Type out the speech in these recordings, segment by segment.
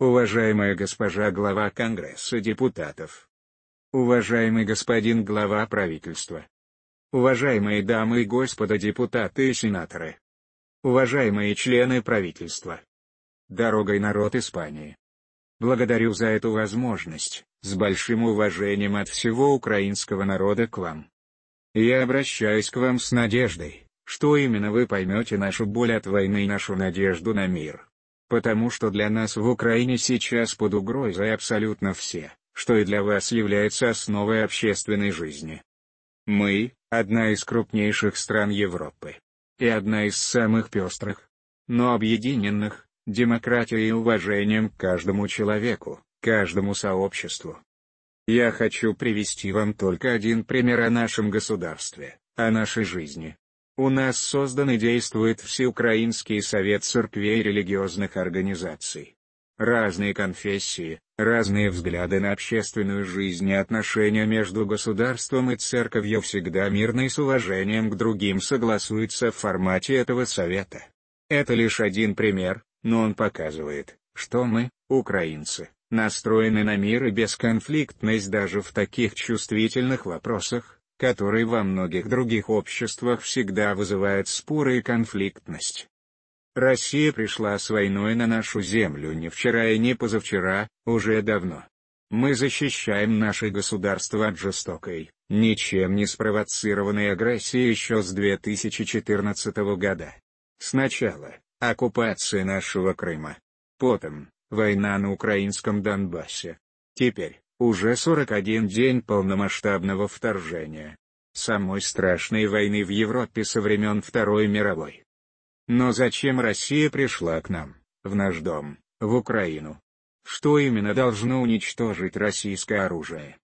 Уважаемая госпожа глава Конгресса депутатов. Уважаемый господин глава правительства. Уважаемые дамы и господа депутаты и сенаторы. Уважаемые члены правительства. Дорогой народ Испании. Благодарю за эту возможность, с большим уважением от всего украинского народа к вам. Я обращаюсь к вам с надеждой, что именно вы поймете нашу боль от войны и нашу надежду на мир. Потому что для нас в Украине сейчас под угрозой абсолютно все, что и для вас является основой общественной жизни. Мы – одна из крупнейших стран Европы. И одна из самых пестрых, но объединенных, демократией и уважением к каждому человеку, каждому сообществу. Я хочу привести вам только один пример о нашем государстве, о нашей жизни. У нас создан и действует Всеукраинский совет церквей и религиозных организаций. Разные конфессии, разные взгляды на общественную жизнь и отношения между государством и церковью всегда мирно и с уважением к другим согласуются в формате этого совета. Это лишь один пример, но он показывает, что мы, украинцы, настроены на мир и бесконфликтность даже в таких чувствительных вопросах, которые во многих других обществах всегда вызывают споры и конфликтность. Россия пришла с войной на нашу землю не вчера и не позавчера, уже давно. Мы защищаем наше государство от жестокой, ничем не спровоцированной агрессии еще с 2014 года. Сначала, оккупация нашего Крыма. Потом, война на украинском Донбассе. Теперь, уже 41 день полномасштабного вторжения. Самой страшной войны в Европе со времен Второй мировой. Но зачем Россия пришла к нам, в наш дом, в Украину? Что именно должно уничтожить российское оружие?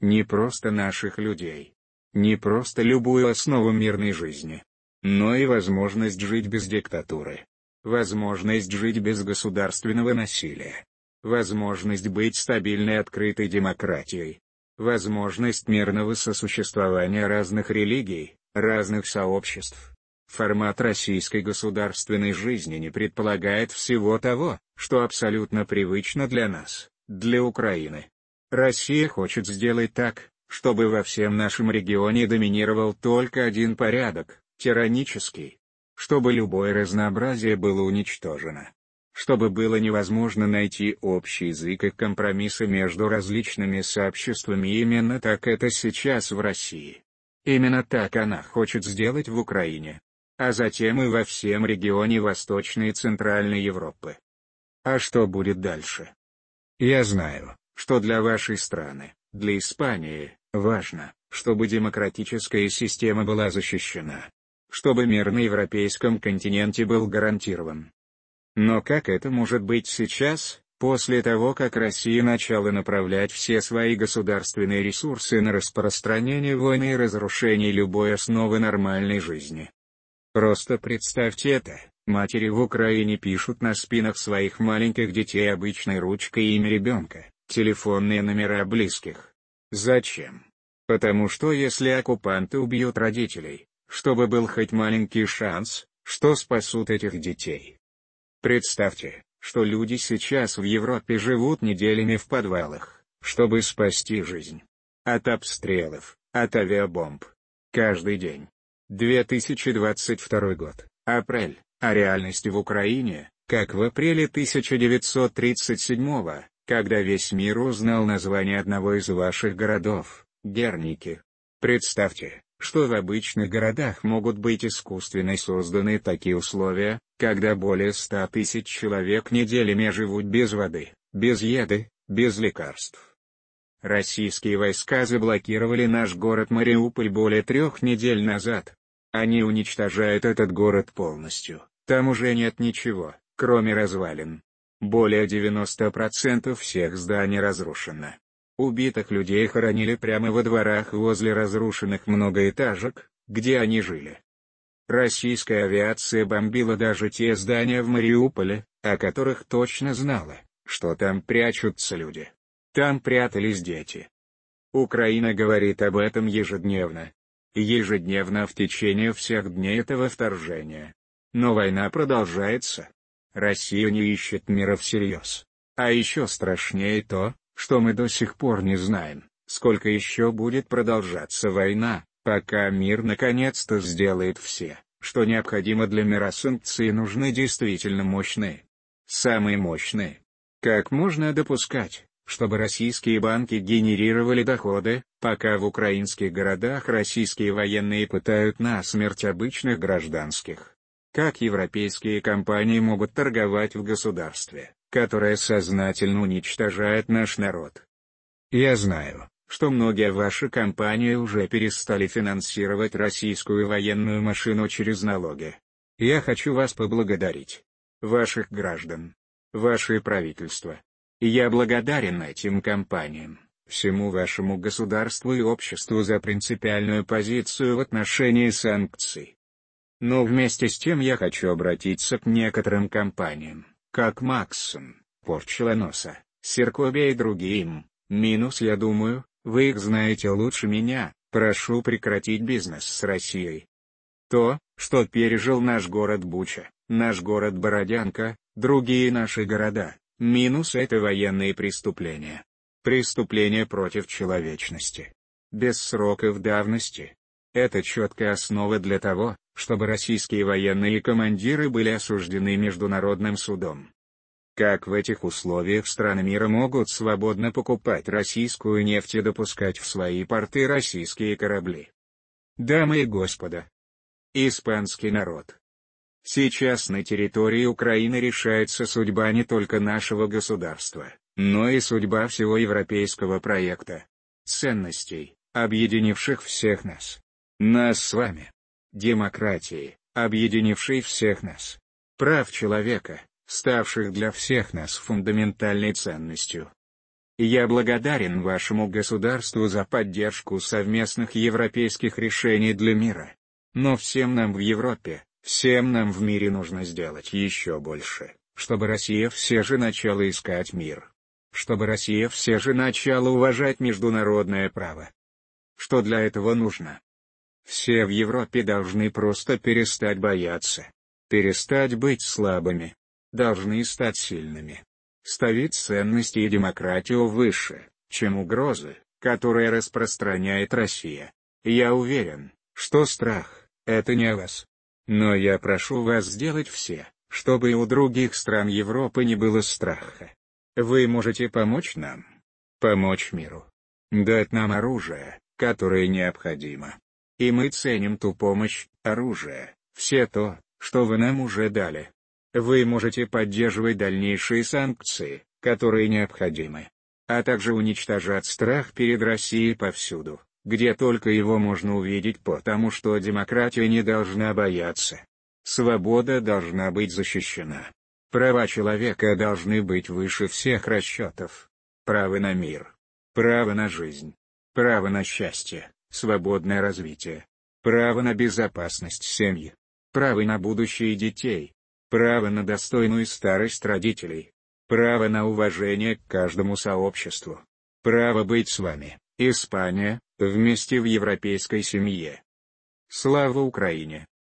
Не просто наших людей. Не просто любую основу мирной жизни но и возможность жить без диктатуры. Возможность жить без государственного насилия. Возможность быть стабильной открытой демократией. Возможность мирного сосуществования разных религий, разных сообществ. Формат российской государственной жизни не предполагает всего того, что абсолютно привычно для нас, для Украины. Россия хочет сделать так, чтобы во всем нашем регионе доминировал только один порядок, тиранический. Чтобы любое разнообразие было уничтожено. Чтобы было невозможно найти общий язык и компромиссы между различными сообществами именно так это сейчас в России. Именно так она хочет сделать в Украине. А затем и во всем регионе Восточной и Центральной Европы. А что будет дальше? Я знаю, что для вашей страны, для Испании, важно, чтобы демократическая система была защищена чтобы мир на европейском континенте был гарантирован. Но как это может быть сейчас, после того как Россия начала направлять все свои государственные ресурсы на распространение войны и разрушение любой основы нормальной жизни? Просто представьте это, матери в Украине пишут на спинах своих маленьких детей обычной ручкой имя ребенка, телефонные номера близких. Зачем? Потому что если оккупанты убьют родителей, чтобы был хоть маленький шанс, что спасут этих детей. Представьте, что люди сейчас в Европе живут неделями в подвалах, чтобы спасти жизнь. От обстрелов, от авиабомб. Каждый день. 2022 год, апрель, а реальность в Украине, как в апреле 1937 когда весь мир узнал название одного из ваших городов, Герники. Представьте, что в обычных городах могут быть искусственно созданы такие условия, когда более 100 тысяч человек неделями живут без воды, без еды, без лекарств. Российские войска заблокировали наш город Мариуполь более трех недель назад. Они уничтожают этот город полностью, там уже нет ничего, кроме развалин. Более 90% всех зданий разрушено. Убитых людей хоронили прямо во дворах возле разрушенных многоэтажек, где они жили. Российская авиация бомбила даже те здания в Мариуполе, о которых точно знала, что там прячутся люди. Там прятались дети. Украина говорит об этом ежедневно. Ежедневно в течение всех дней этого вторжения. Но война продолжается. Россия не ищет мира всерьез. А еще страшнее то, что мы до сих пор не знаем, сколько еще будет продолжаться война, пока мир наконец-то сделает все, что необходимо для мира санкции нужны действительно мощные. Самые мощные. Как можно допускать, чтобы российские банки генерировали доходы, пока в украинских городах российские военные пытают на смерть обычных гражданских? Как европейские компании могут торговать в государстве, которое сознательно уничтожает наш народ? Я знаю, что многие ваши компании уже перестали финансировать российскую военную машину через налоги. Я хочу вас поблагодарить. Ваших граждан. Ваше правительство. Я благодарен этим компаниям, всему вашему государству и обществу за принципиальную позицию в отношении санкций. Но вместе с тем я хочу обратиться к некоторым компаниям, как Максон, Порчелоноса, Серкобе и другим, минус я думаю, вы их знаете лучше меня, прошу прекратить бизнес с Россией. То, что пережил наш город Буча, наш город Бородянка, другие наши города, минус это военные преступления. Преступления против человечности. Без сроков давности. Это четкая основа для того, чтобы российские военные командиры были осуждены Международным судом. Как в этих условиях страны мира могут свободно покупать российскую нефть и допускать в свои порты российские корабли? Дамы и господа, испанский народ. Сейчас на территории Украины решается судьба не только нашего государства, но и судьба всего европейского проекта. Ценностей, объединивших всех нас. Нас с вами. Демократии, объединившей всех нас. Прав человека, ставших для всех нас фундаментальной ценностью. Я благодарен вашему государству за поддержку совместных европейских решений для мира. Но всем нам в Европе, всем нам в мире нужно сделать еще больше, чтобы Россия все же начала искать мир. Чтобы Россия все же начала уважать международное право. Что для этого нужно? Все в Европе должны просто перестать бояться. Перестать быть слабыми, должны стать сильными. Ставить ценности и демократию выше, чем угрозы, которые распространяет Россия. Я уверен, что страх – это не о вас. Но я прошу вас сделать все, чтобы у других стран Европы не было страха. Вы можете помочь нам. Помочь миру. Дать нам оружие, которое необходимо. И мы ценим ту помощь, оружие, все то, что вы нам уже дали. Вы можете поддерживать дальнейшие санкции, которые необходимы. А также уничтожать страх перед Россией повсюду, где только его можно увидеть потому что демократия не должна бояться. Свобода должна быть защищена. Права человека должны быть выше всех расчетов. Право на мир. Право на жизнь. Право на счастье, свободное развитие. Право на безопасность семьи. Право на будущее детей. Право на достойную старость родителей. Право на уважение к каждому сообществу. Право быть с вами, Испания, вместе в европейской семье. Слава Украине!